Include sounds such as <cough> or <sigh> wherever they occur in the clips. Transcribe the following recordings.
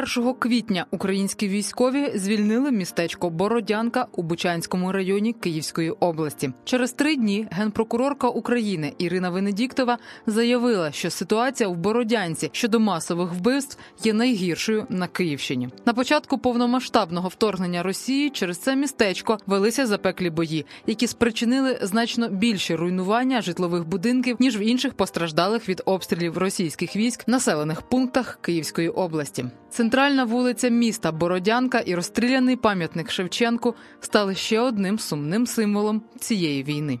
1 квітня українські військові звільнили містечко Бородянка у Бучанському районі Київської області. Через три дні генпрокурорка України Ірина Венедіктова заявила, що ситуація в Бородянці щодо масових вбивств є найгіршою на Київщині. На початку повномасштабного вторгнення Росії через це містечко велися запеклі бої, які спричинили значно більше руйнування житлових будинків ніж в інших постраждалих від обстрілів російських військ населених пунктах Київської області. Центральна вулиця міста Бородянка і розстріляний пам'ятник Шевченку стали ще одним сумним символом цієї війни.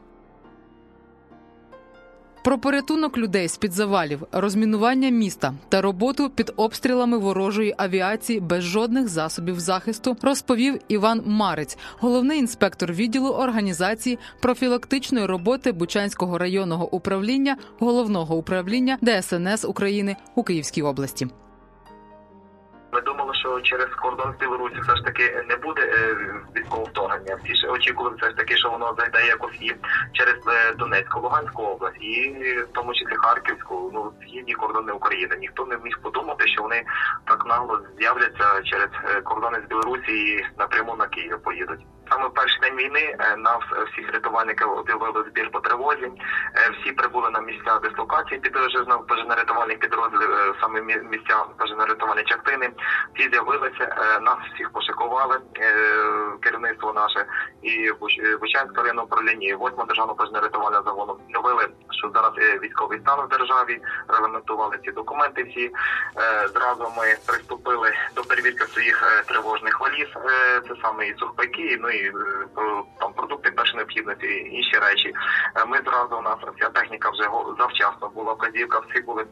Про порятунок людей з під завалів, розмінування міста та роботу під обстрілами ворожої авіації без жодних засобів захисту розповів Іван Марець, головний інспектор відділу організації профілактичної роботи Бучанського районного управління головного управління ДСНС України у Київській області. Ми що через кордон з Білорусі все ж таки не буде е, військового вторгнення. Всі ж очікували все ж таки, що воно зайде якось і через е, Донецьку, Луганську область, і в тому числі Харківську, ну східні кордони України. Ніхто не міг подумати, що вони так нагло з'являться через е, кордони з Білорусі і напряму на Київ поїдуть. Саме в перший день війни нас всіх рятувальників об'явили збір по тривозі. Всі прибули на місця дислокації під пожежно-рятувальних підрозділів, саме місця пожежно-рятувальні частини. Всі з'явилися, нас всіх пошикували, керівництво наше і Бучанське районне управління, і 8 державного пожежно-рятувального загону з'явили, що зараз військовий стан в державі, регламентували ці документи. Всі зразу ми приступили до перевірки своїх тривожних валіз. Це саме і сухпайки, ну і там продукти першої необхідності, інші речі. Ми зразу у нас вся техніка вже завчасно була вказівка, всі були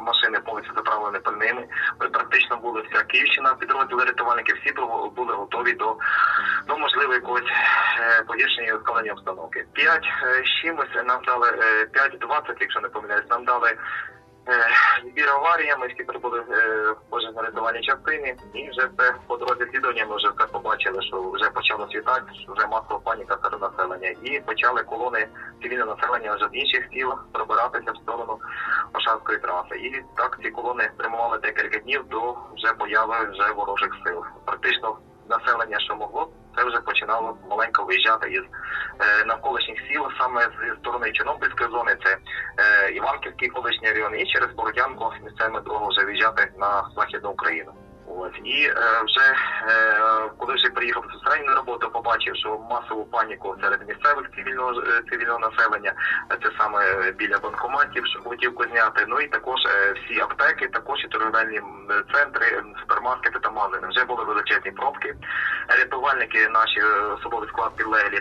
машини повністю заправлені пальними. Ми практично були вся Київщина, підрозділи рятувальників, всі були готові до ну, можливо якогось погіршення і ускладнення обстановки. П'ять чимось нам дали 5-20, якщо не помиляюсь, нам дали. Збір аварія, ми всі прибули в на рятувальні частини, і вже це по дорозі слідування ми вже все побачили, що вже почало світати, вже масова паніка серед населення. І почали колони цивільного населення вже з інших сіл пробиратися в сторону Ошанської траси. І так ці колони прямували декілька днів до вже появи вже ворожих сил. Практично населення, що могло, це вже починало маленько виїжджати із е, навколишніх сіл, саме з сторони Чорнобильської зони, це е, Іванківський колишній район, і через Бородянку місцями дорогами вже виїжджати на західну Україну. От і е, вже е, коли вже приїхав безпосередньо на роботу, побачив, що масову паніку серед місцевих цивільного цивільного населення це саме біля банкоматів, що готівку зняти. Ну і також е, всі аптеки, також і торговельні центри, супермаркети та магазини. Вже були величезні пробки. Рятувальники, наші особовий склад підлеглі,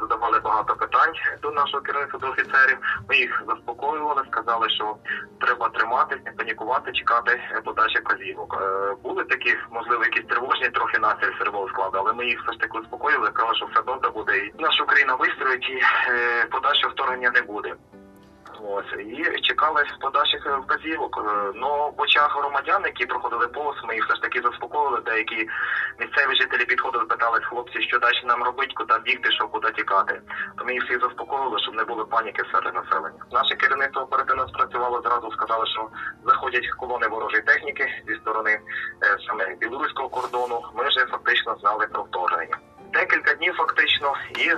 задавали багато питань до нашого керівництва до офіцерів. Ми їх заспокоювали, сказали, що треба триматись, не панікувати, чекати подальших вказівок були такі, можливо, якісь тривожні трохи настрій сервового складу, але ми їх все ж таки успокоїли, казали, що все добре буде. І наша Україна вистроїть і е, подальшого вторгнення не буде. Ось і чекали подальших вказівок. Ну в очах громадян, які проходили повз, ми їх все ж таки заспокоїли. Деякі місцеві жителі підходили, питали хлопці, що далі нам робити, куди бігти, що куди тікати. То ми їх всіх заспокоїли, щоб не було паніки серед населення. Наше керівництво оперативно спрацювало зразу. Сказали, що заходять колони ворожої техніки зі сторони саме білоруського кордону. Ми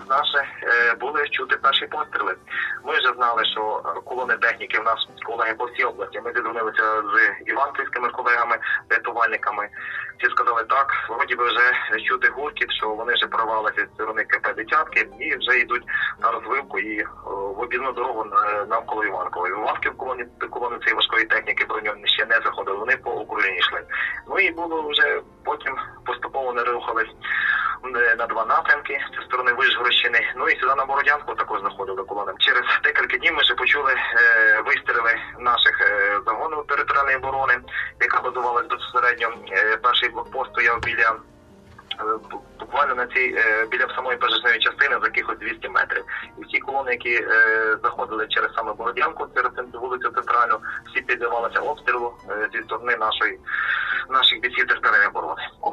наше е, були чути перші постріли. Ми вже знали, що колони техніки в нас колеги по всій області. Ми зідзвонилися з іванківськими колегами, рятувальниками. Всі сказали так, вроді би вже чути гуркіт, що вони вже порвалися з сторони КП десятки і вже йдуть на розвивку і в об'їзну дорогу навколо Іванкової. Іванків колони колони цієї важкої техніки броньовані ще не заходили. Вони по Україні йшли. Ну і було вже потім поступово не рухались на два напрямки зі сторони Вишгородщини. Ну і сюди на Бородянку також заходили колонами. Через декілька днів ми вже почули е, вистріли наших е, загонів територіальної оборони, яка базувалась безпосередньо. Е, Перший блокпост стояв біля е, буквально на цій е, біля самої пожежної частини за якихось 200 метрів. І всі колони, які е, заходили через саме Бородянку, через вулицю центральну, всі піддавалися обстрілу е, зі сторони нашої наших бійців територіальної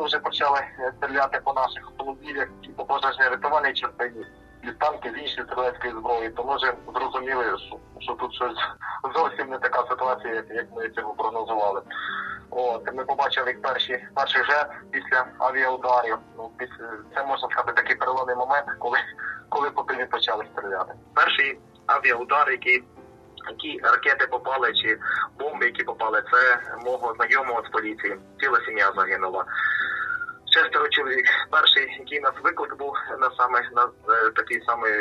оборони. Вже почали е, стріляти по наших автомобілях і по пожежній рятувальній частині, і танки з іншої стрілецької зброї, то ми вже зрозуміли, що, що тут щось <laughs> зовсім не така ситуація, як- ми цього прогнозували. От ми побачили як перші перший жертв після авіаударів. Ну після це можна сказати такий переломний момент, коли коли по тилі почали стріляти. Перший авіаудар, який які ракети попали, чи бомби, які попали, це мого знайомого з поліції. Ціла сім'я загинула. Шестеро чоловік. Перший, який нас виклик був на саме на е, такий самий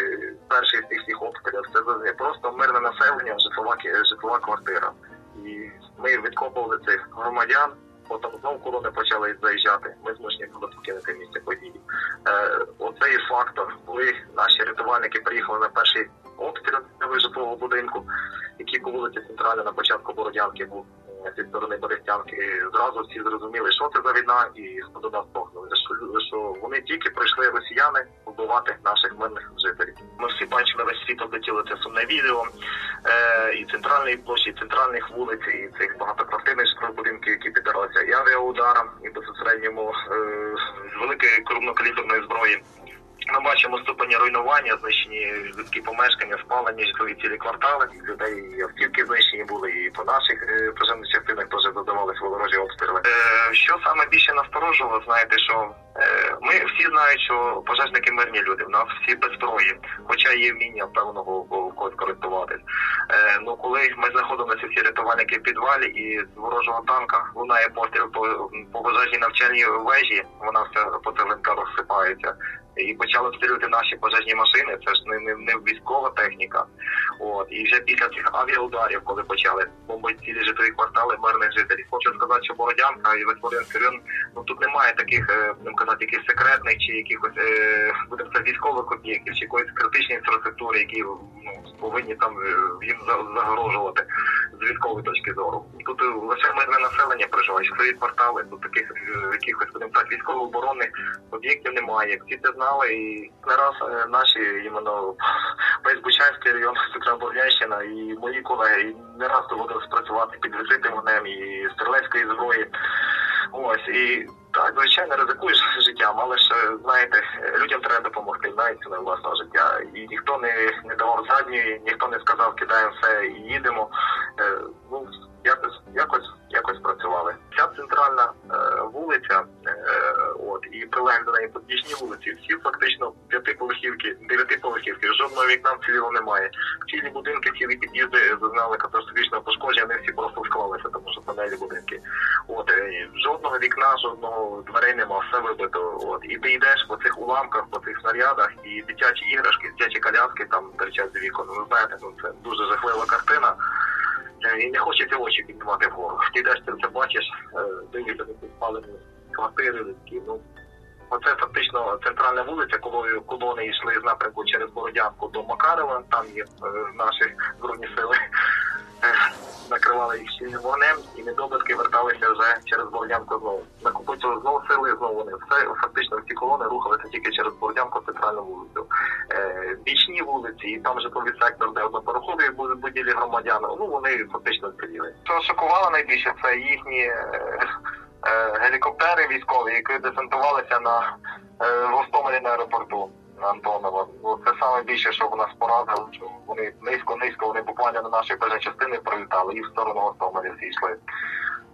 перший з тих всіх обстрілів. Це просто мирне населення, житлова житлова квартира. І ми відкопували цих громадян. Потім знову колони почали заїжджати. Ми змушені були покинути місце події. Е, оцей фактор, коли наші рятувальники приїхали на перший обстріл житлового будинку, який по вулиці Центральна на початку Бородянки був зі сторони Берестянки, зразу всі зрозуміли, що це за війна, і до нас стогнули, що, що вони тільки прийшли росіяни вбивати наших мирних жителів. Ми всі бачили весь світ облетіло це сумне відео е, і центральної площі, і центральних вулиць, і цих багатоквартирних будинків, які піддалися і авіаударам, і безпосередньому е, великої крупнокаліберної зброї. Бачимо ступені руйнування, знищені людські помешкання, спалені житлові цілі квартали. Людей і автівки знищені були, і по наших е, пожежних частинах теж додавалися ворожі обстріли. Е, що саме більше насторожувало, знаєте, що е, ми всі знають, що пожежники мирні люди. В нас всі без зброї, хоча є вміння певного когось користуватись. Е, ну коли ми знаходимося всі рятувальники в підвалі, і з ворожого танка лунає постріл по, по пожежній навчальній вежі, вона вся по цеглинка розсипається і почали обстрілювати наші пожежні машини. Це ж не, не, не військова техніка. От і вже після цих авіаударів, коли почали бомбити цілі житлові квартали мирних жителів. Хочу сказати, що Бородянка і Весворинський район, ну тут немає таких, е, будемо казати, якихось секретних чи якихось е, будемо сказати, військових об'єктів, чи якоїсь критичної інфраструктури, які ну повинні там е, їм за- загрожувати з військової точки зору. Тут е, лише мирне населення проживає, свої квартали, тут таких е, якихось будемо так військово-оборонних об'єктів немає. Всі це знали, і не раз е, наші іменно весь Бучанський район, <laughs> Бордянщина і мої колеги і не раз доводилось працювати під відкритим вогнем і стрілецької зброї. Ось і так, звичайно, ризикуєш життям, але ж знаєте, людям треба допомогти, навіть ціною власного життя. І ніхто не, не давав задньої, ніхто не сказав, кидаємо все і їдемо. Е, ну якось, якось, якось працювали. Ця центральна е, вулиця, е, от і прилеглі до неї подвічні вулиці, всі фактично п'ятиповерхівки, дев'ятиповерхівки, жодного вікна вціліло немає. Цілі будинки, цілі під'їзди зазнали катастрофічного пошкодження, вони всі просто склалися, тому що панелі будинки. От жодного вікна, жодного дверей нема, все вибито. От і ти йдеш по цих уламках, по цих снарядах, і дитячі іграшки, дитячі коляски там торчать з вікон. Ви знаєте, ну це дуже жахлива картина. Е, І не хочеться очі піднімати вгору. Ти йдеш, це бачиш, е, дивишся на підпалені квартири людські. Ну оце фактично центральна вулиця, коли колони йшли з напрямку через Бородянку до Макарова. Там є е, наші збройні сили. Накривали їх щільним вогнем, і недобитки верталися вже через Бородянку знову. Накопичили знову сили, знову вони все фактично всі колони рухалися тільки через Бородянку центральну вулицю. Е, бічні вулиці, і там житловий сектор, де однопорохові будівлі громадян, ну вони фактично зціліли. Що шокувало найбільше, це їхні е, е, гелікоптери військові, які десантувалися на е, Гостомелі на аеропорту. Антонова. Ну це саме більше, що в нас поразило, що вони низько-низько, вони буквально на наші певні частини прилітали і в сторону Гостомеля всі йшли.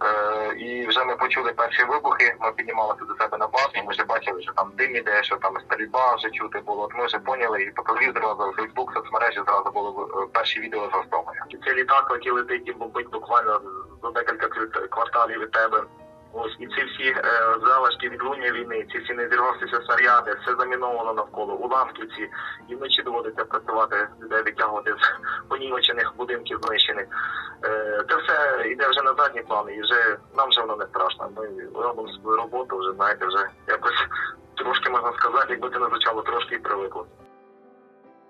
Е, і вже ми почули перші вибухи. Ми піднімалися до себе на базу. Ми вже бачили, що там дим іде, що там стрільба вже чути було. От ми вже поняли, і по телевізору, Фейсбук, соцмережі зразу були е, перші відео з Гостомеля. Це літак, який летить і бомбить буквально за декілька кварталів від тебе. Ось і ці всі е, залишки відлуння війни, ці всі незірвавшися снаряди, все заміновано навколо, уламки ці, і вночі доводиться працювати, людей витягувати з понівечених будинків знищених. Е, це все йде вже на задні плани, і вже нам вже воно не страшно. Ми робимо свою роботу, вже знаєте, вже якось трошки можна сказати, якби це не звучало, трошки і привикло.